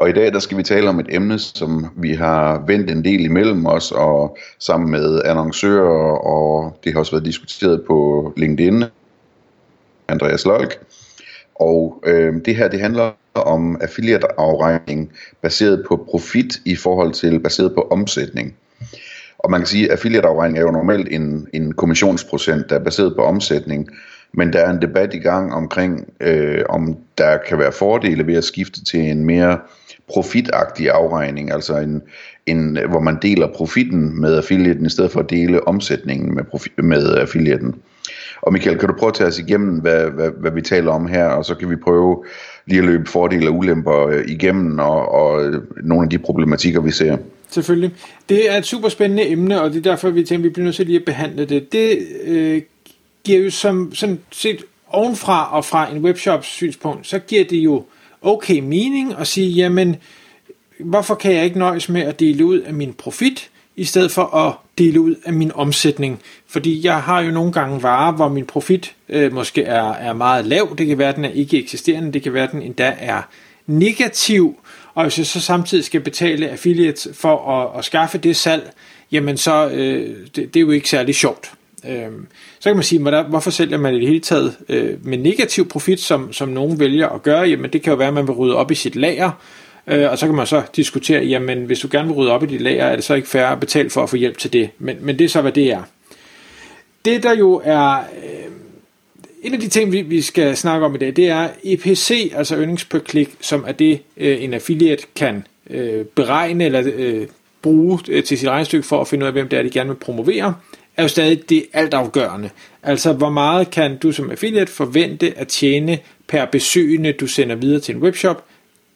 Og i dag der skal vi tale om et emne, som vi har vendt en del imellem os, og sammen med annoncører, og det har også været diskuteret på LinkedIn, Andreas Lolk. Og øh, det her det handler om affiliate-afregning baseret på profit i forhold til baseret på omsætning. Og man kan sige, at affiliate-afregning er jo normalt en, en kommissionsprocent, der er baseret på omsætning, men der er en debat i gang omkring, øh, om der kan være fordele ved at skifte til en mere profitagtig afregning, altså en, en, hvor man deler profitten med affiliaten, i stedet for at dele omsætningen med, profi, med affiliaten. Og Michael, kan du prøve at tage os igennem, hvad, hvad, hvad vi taler om her, og så kan vi prøve lige at løbe fordele og ulemper øh, igennem, og, og øh, nogle af de problematikker, vi ser. Selvfølgelig. Det er et super spændende emne, og det er derfor, vi tænker, at vi bliver nødt til lige at behandle det. Det øh, giver jo som sådan set ovenfra og fra en webshops synspunkt, så giver det jo okay mening at sige, jamen, hvorfor kan jeg ikke nøjes med at dele ud af min profit, i stedet for at dele ud af min omsætning. Fordi jeg har jo nogle gange varer, hvor min profit øh, måske er, er meget lav. Det kan være, at den er ikke eksisterende. Det kan være, at den endda er negativ. Og hvis jeg så samtidig skal betale affiliates for at, at skaffe det salg, jamen så øh, det, det er jo ikke særlig sjovt. Øhm, så kan man sige, hvorfor sælger man i det hele taget øh, med negativ profit, som, som nogen vælger at gøre? Jamen det kan jo være, at man vil rydde op i sit lager, øh, og så kan man så diskutere, jamen hvis du gerne vil rydde op i dit lager, er det så ikke fair at betale for at få hjælp til det? Men, men det er så, hvad det er. Det der jo er... Øh, en af de ting, vi, vi skal snakke om i dag, det er EPC, altså earnings per click, som er det, øh, en affiliate kan øh, beregne eller øh, bruge øh, til sit regnestykke for at finde ud af, hvem det er, de gerne vil promovere er jo stadig det altafgørende. Altså, hvor meget kan du som affiliate forvente at tjene per besøgende, du sender videre til en webshop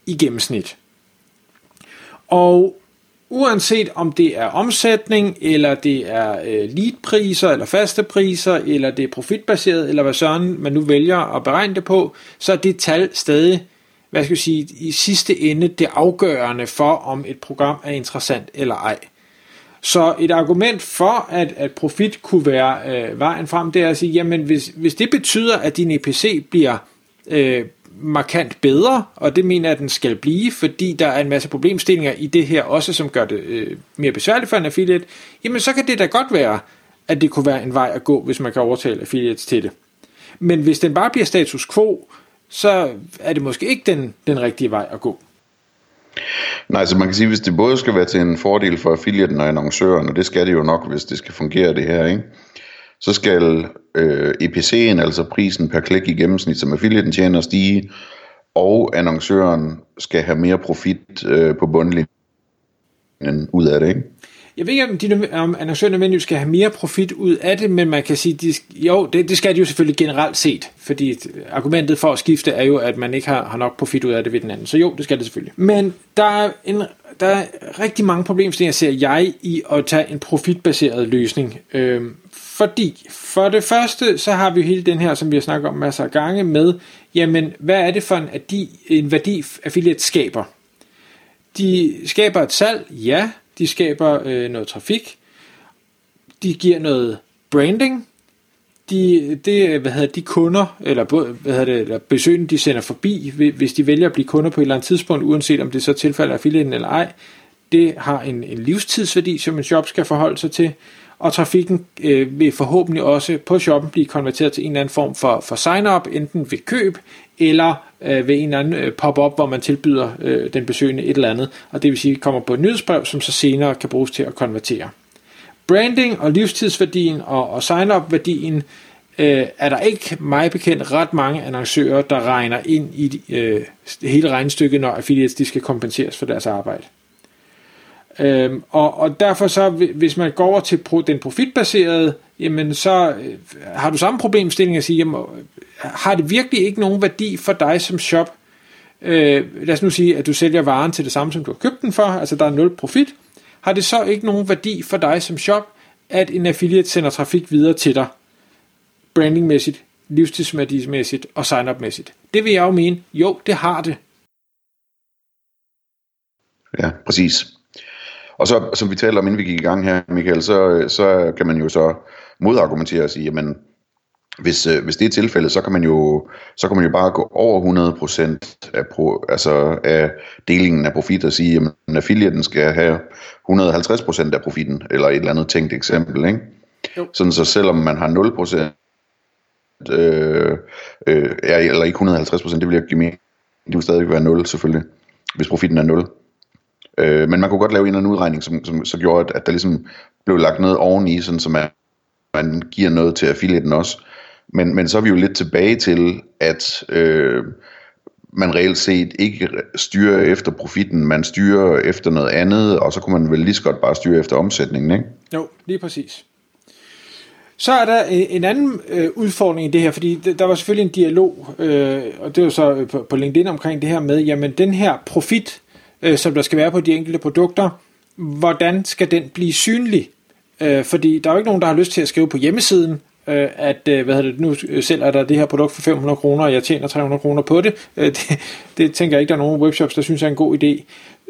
i gennemsnit. Og uanset om det er omsætning, eller det er øh, leadpriser, eller faste priser, eller det er profitbaseret, eller hvad sådan man nu vælger at beregne det på, så er det tal stadig, hvad skal jeg sige, i sidste ende det afgørende for, om et program er interessant eller ej. Så et argument for, at, at profit kunne være øh, vejen frem, det er at sige, jamen hvis, hvis det betyder, at din EPC bliver øh, markant bedre, og det mener jeg, at den skal blive, fordi der er en masse problemstillinger i det her også, som gør det øh, mere besværligt for en affiliate, jamen så kan det da godt være, at det kunne være en vej at gå, hvis man kan overtale affiliates til det. Men hvis den bare bliver status quo, så er det måske ikke den, den rigtige vej at gå. Nej, så man kan sige, hvis det både skal være til en fordel for affiliaten og annoncøren, og det skal det jo nok, hvis det skal fungere det her, ikke? så skal øh, EPC'en, altså prisen per klik i gennemsnit, som affiliaten tjener, stige, og annoncøren skal have mere profit øh, på bundlinjen ud af det, ikke? Jeg ved ikke, om, de, om annoncører nødvendigvis skal have mere profit ud af det, men man kan sige, de, jo, det, det skal de jo selvfølgelig generelt set, fordi argumentet for at skifte er jo, at man ikke har, har nok profit ud af det ved den anden. Så jo, det skal det selvfølgelig. Men der er, en, der er rigtig mange problemstillinger, ser jeg, i at tage en profitbaseret løsning. Øhm, fordi for det første, så har vi hele den her, som vi har snakket om masser af gange, med, jamen, hvad er det for en, værdi, en værdi affiliate skaber? De skaber et salg, ja, de skaber øh, noget trafik, de giver noget branding, de, det, hvad hedder, de kunder, eller, hvad hedder det, eller besøgende, de sender forbi, hvis de vælger at blive kunder på et eller andet tidspunkt, uanset om det så tilfælder affiliaten eller ej, det har en, en livstidsværdi, som en shop skal forholde sig til, og trafikken øh, vil forhåbentlig også på shoppen blive konverteret til en eller anden form for, for sign-up, enten ved køb, eller øh, ved en eller anden øh, pop-up, hvor man tilbyder øh, den besøgende et eller andet, og det vil sige, kommer på et nyhedsbrev, som så senere kan bruges til at konvertere. Branding og livstidsværdien og, og sign-up-værdien øh, er der ikke mig bekendt ret mange annoncører, der regner ind i øh, hele regnestykket, når affiliates de skal kompenseres for deres arbejde. Øhm, og, og derfor så, hvis man går over til pro, den profitbaserede, jamen så øh, har du samme problemstilling at sige, jamen, øh, har det virkelig ikke nogen værdi for dig som shop? Øh, lad os nu sige, at du sælger varen til det samme, som du har købt den for, altså der er nul profit. Har det så ikke nogen værdi for dig som shop, at en affiliate sender trafik videre til dig? brandingmæssigt, livstidsmæssigt og sign-up-mæssigt. Det vil jeg jo mene, jo, det har det. Ja, præcis. Og så, som vi talte om, inden vi gik i gang her, Michael, så, så kan man jo så modargumentere og sige, jamen, hvis, øh, hvis det er tilfældet, så kan man jo, så kan man jo bare gå over 100% af, pro, altså af delingen af profit og sige, at affiliaten skal have 150% af profitten, eller et eller andet tænkt eksempel. Ikke? Jo. Sådan så selvom man har 0%, øh, øh, eller ikke 150%, det vil jeg give mening. Det vil stadig være 0 selvfølgelig, hvis profitten er 0. Øh, men man kunne godt lave en eller anden udregning, som, som så gjorde, at, at der ligesom blev lagt noget oveni, sådan så man, man giver noget til affiliaten også. Men, men så er vi jo lidt tilbage til, at øh, man reelt set ikke styrer efter profitten, man styrer efter noget andet, og så kunne man vel lige så godt bare styre efter omsætningen, ikke? Jo, lige præcis. Så er der øh, en anden øh, udfordring i det her, fordi der var selvfølgelig en dialog, øh, og det var så øh, på, på LinkedIn omkring det her med, jamen den her profit, øh, som der skal være på de enkelte produkter, hvordan skal den blive synlig? Øh, fordi der er jo ikke nogen, der har lyst til at skrive på hjemmesiden, øh, at øh, hvad hedder det, nu øh, sælger der det her produkt for 500 kroner, og jeg tjener 300 kroner på det. Øh, det. Det tænker jeg ikke, der er nogen webshops, der synes er en god idé.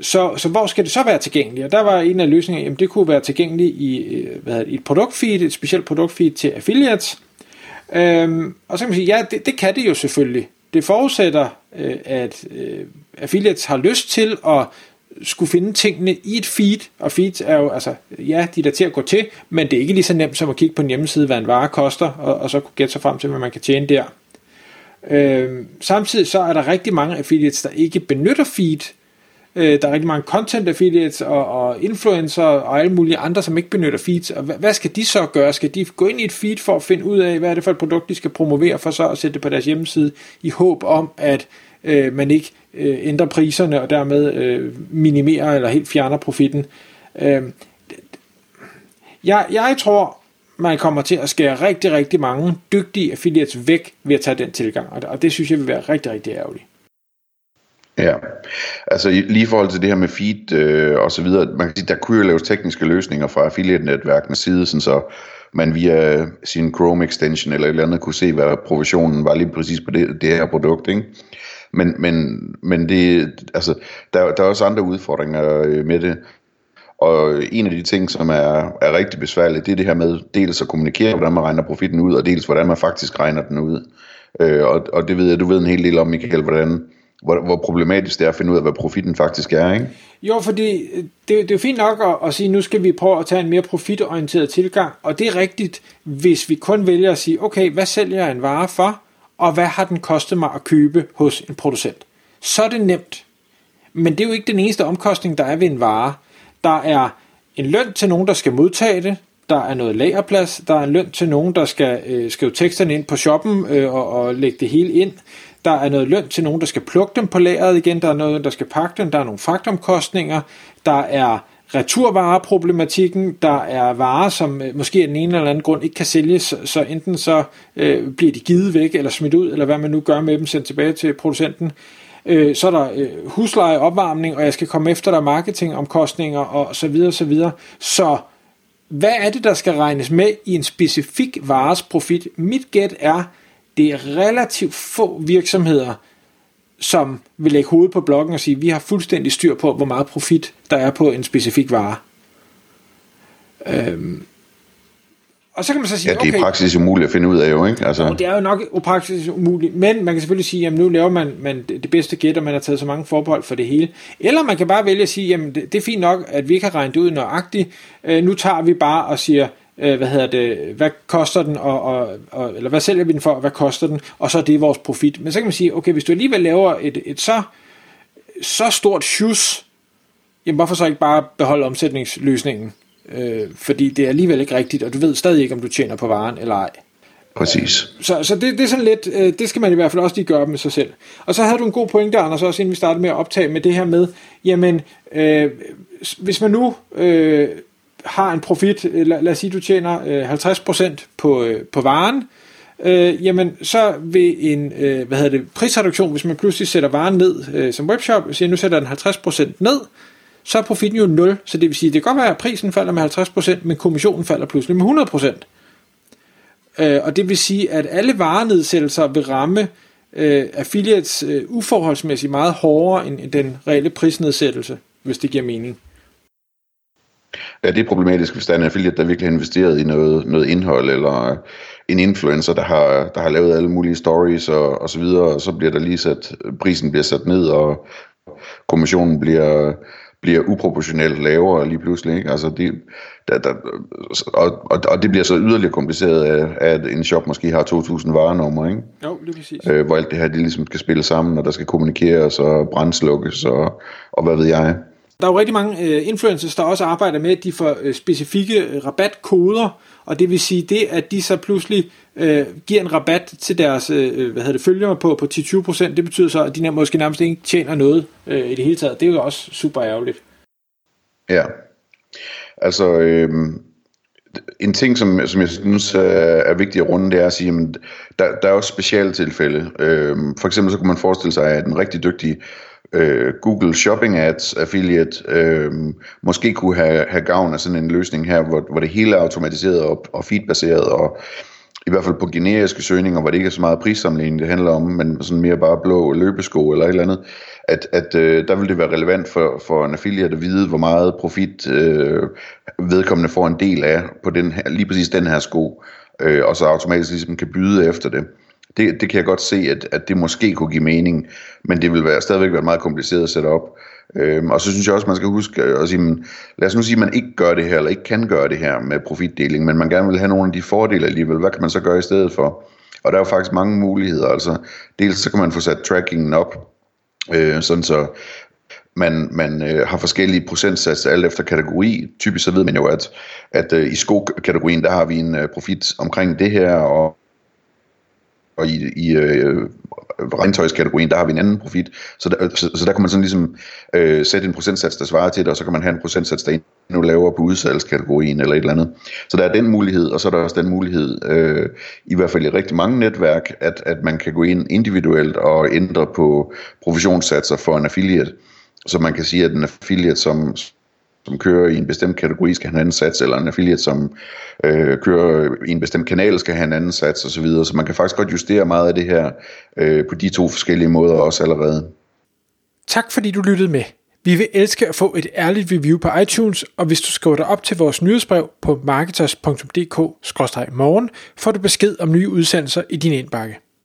Så, så hvor skal det så være tilgængeligt? Og der var en af løsningerne, at det kunne være tilgængeligt i, øh, hvad hedder det, et produktfeed, et specielt produktfeed til affiliates. Øhm, og så kan man sige, ja, det, det kan det jo selvfølgelig. Det forudsætter, øh, at øh, affiliates har lyst til at skulle finde tingene i et feed, og feeds er jo, altså, ja, de er der til at gå til, men det er ikke lige så nemt som at kigge på en hjemmeside, hvad en vare koster, og, og så kunne gætte sig frem til, hvad man kan tjene der. Øh, samtidig så er der rigtig mange affiliates, der ikke benytter feed. Øh, der er rigtig mange content affiliates og, og influencer og alle mulige andre, som ikke benytter feeds. Og hvad, hvad skal de så gøre? Skal de gå ind i et feed for at finde ud af, hvad er det for et produkt, de skal promovere, for så at sætte det på deres hjemmeside, i håb om, at øh, man ikke øh, ændrer priserne og dermed øh, minimerer eller helt fjerner profitten. Øh, jeg, jeg tror, man kommer til at skære rigtig, rigtig mange dygtige affiliates væk ved at tage den tilgang, og det, og det synes jeg vil være rigtig, rigtig ærgerligt. Ja, altså lige i forhold til det her med feed øh, og så videre, man kan sige, der kunne jo laves tekniske løsninger fra affiliate-netværkenes side, sådan så man via sin Chrome extension eller et eller andet kunne se, hvad provisionen var lige præcis på det, det her produkt, ikke? Men, men, men det, altså, der, der er også andre udfordringer øh, med det. Og en af de ting, som er, er rigtig besværligt, det er det her med dels at kommunikere, hvordan man regner profitten ud, og dels hvordan man faktisk regner den ud. Øh, og, og det ved jeg, du ved en hel del om, Michael, hvordan, hvor, hvor problematisk det er at finde ud af, hvad profitten faktisk er, ikke? Jo, fordi øh, det, det er jo fint nok at, at sige, nu skal vi prøve at tage en mere profitorienteret tilgang, og det er rigtigt, hvis vi kun vælger at sige, okay, hvad sælger jeg en vare for? Og hvad har den kostet mig at købe hos en producent. Så er det nemt. Men det er jo ikke den eneste omkostning, der er ved en vare. Der er en løn til nogen, der skal modtage det. Der er noget lagerplads. Der er en løn til nogen, der skal øh, skrive teksterne ind på shoppen øh, og, og lægge det hele ind. Der er noget løn til nogen, der skal plukke dem på lageret igen. Der er noget, der skal pakke dem. Der er nogle fragtomkostninger. Der er returvareproblematikken, der er varer, som øh, måske af den ene eller anden grund ikke kan sælges, så enten så øh, bliver de givet væk, eller smidt ud, eller hvad man nu gør med dem, sendt tilbage til producenten. Øh, så er der øh, husleje, opvarmning, og jeg skal komme efter der marketingomkostninger, og så videre, så videre. Så hvad er det, der skal regnes med i en specifik vares profit? Mit gæt er, det er relativt få virksomheder, som vil lægge hovedet på bloggen og sige, vi har fuldstændig styr på, hvor meget profit der er på en specifik vare. Øhm, og så kan man så sige, ja, det er okay, praktisk umuligt at finde ud af jo, ikke? Altså. det er jo nok praktisk umuligt, men man kan selvfølgelig sige, jamen nu laver man, man det bedste gæt, og man har taget så mange forbehold for det hele. Eller man kan bare vælge at sige, jamen det, det er fint nok, at vi ikke har regnet det ud nøjagtigt. Øh, nu tager vi bare og siger, øh, hvad hedder det, hvad koster den, og, og, og, eller hvad sælger vi den for, og hvad koster den, og så er det vores profit. Men så kan man sige, okay, hvis du alligevel laver et, et så, så stort shoes, jamen hvorfor så ikke bare beholde omsætningsløsningen? Øh, fordi det er alligevel ikke rigtigt, og du ved stadig ikke, om du tjener på varen eller ej. Præcis. Så, så det, det er sådan lidt, øh, det skal man i hvert fald også lige gøre med sig selv. Og så havde du en god pointe, Anders, også inden vi startede med at optage med det her med, jamen, øh, hvis man nu øh, har en profit, øh, lad, lad os sige, du tjener øh, 50% på, øh, på varen, øh, jamen så vil en øh, hvad hedder det, prisreduktion, hvis man pludselig sætter varen ned øh, som webshop, siger nu sætter den 50% ned, så er profitten jo 0, så det vil sige, det kan godt være, at prisen falder med 50%, men kommissionen falder pludselig med 100%. øh, og det vil sige, at alle varenedsættelser vil ramme øh, affiliates øh, uforholdsmæssigt meget hårdere end, end den reelle prisnedsættelse, hvis det giver mening. Ja, det er problematisk, hvis der er en affiliate, der virkelig har investeret i noget, noget indhold, eller en influencer, der har, der har lavet alle mulige stories og, og så videre, og så bliver der lige sat, prisen bliver sat ned, og kommissionen bliver, bliver uproportionelt lavere lige pludselig. Ikke? Altså det, der, der, og, og, og det bliver så yderligere kompliceret af, at en shop måske har 2.000 varenummer, ikke? Jo, det er præcis. Øh, hvor alt det her det ligesom skal spille sammen, og der skal kommunikeres og brændslukkes og, og hvad ved jeg. Der er jo rigtig mange øh, influencers, der også arbejder med, at de får øh, specifikke øh, rabatkoder, og det vil sige det, at de så pludselig øh, giver en rabat til deres øh, øh hvad hedder det, følgere på, på 10-20%, det betyder så, at de måske nærmest ikke tjener noget øh, i det hele taget. Det er jo også super ærgerligt. Ja, altså øh, en ting, som, som jeg synes øh, er vigtig at runde, det er at sige, at der, der er også speciale tilfælde. Øh, for eksempel så kunne man forestille sig, at en rigtig dygtig øh, Google Shopping Ads affiliate øh, måske kunne have, have gavn af sådan en løsning her, hvor, hvor det hele er automatiseret og, og feedbaseret, og i hvert fald på generiske søgninger, hvor det ikke er så meget prissammenligning, det handler om, men sådan mere bare blå løbesko eller et eller andet, at, at øh, der vil det være relevant for, for en affiliate at vide, hvor meget profit øh, vedkommende får en del af på den her, lige præcis den her sko, øh, og så automatisk ligesom kan byde efter det. Det, det kan jeg godt se, at, at det måske kunne give mening, men det vil være, stadigvæk være meget kompliceret at sætte op. Øhm, og så synes jeg også, man skal huske øh, at sige, men, lad os nu sige, at man ikke gør det her, eller ikke kan gøre det her med profitdeling, men man gerne vil have nogle af de fordele alligevel. Hvad kan man så gøre i stedet for? Og der er jo faktisk mange muligheder. Altså, dels så kan man få sat trackingen op, øh, sådan så man, man øh, har forskellige procentsatser alt efter kategori. Typisk så ved man jo, at, at øh, i sko-kategorien, der har vi en øh, profit omkring det her, og og i, i øh, regntøjskategorien, der har vi en anden profit. Så der, så, så der kan man sådan ligesom øh, sætte en procentsats, der svarer til det, og så kan man have en procentsats, der er endnu lavere på udsalgskategorien eller et eller andet. Så der er den mulighed, og så er der også den mulighed, øh, i hvert fald i rigtig mange netværk, at, at man kan gå ind individuelt og ændre på provisionssatser for en affiliate. Så man kan sige, at en affiliate, som, som kører i en bestemt kategori, skal have en anden sats, eller en affiliate, som øh, kører i en bestemt kanal, skal have en anden sats osv. Så, så man kan faktisk godt justere meget af det her øh, på de to forskellige måder også allerede. Tak fordi du lyttede med. Vi vil elske at få et ærligt review på iTunes, og hvis du skriver dig op til vores nyhedsbrev på marketers.dk-morgen, får du besked om nye udsendelser i din indbakke.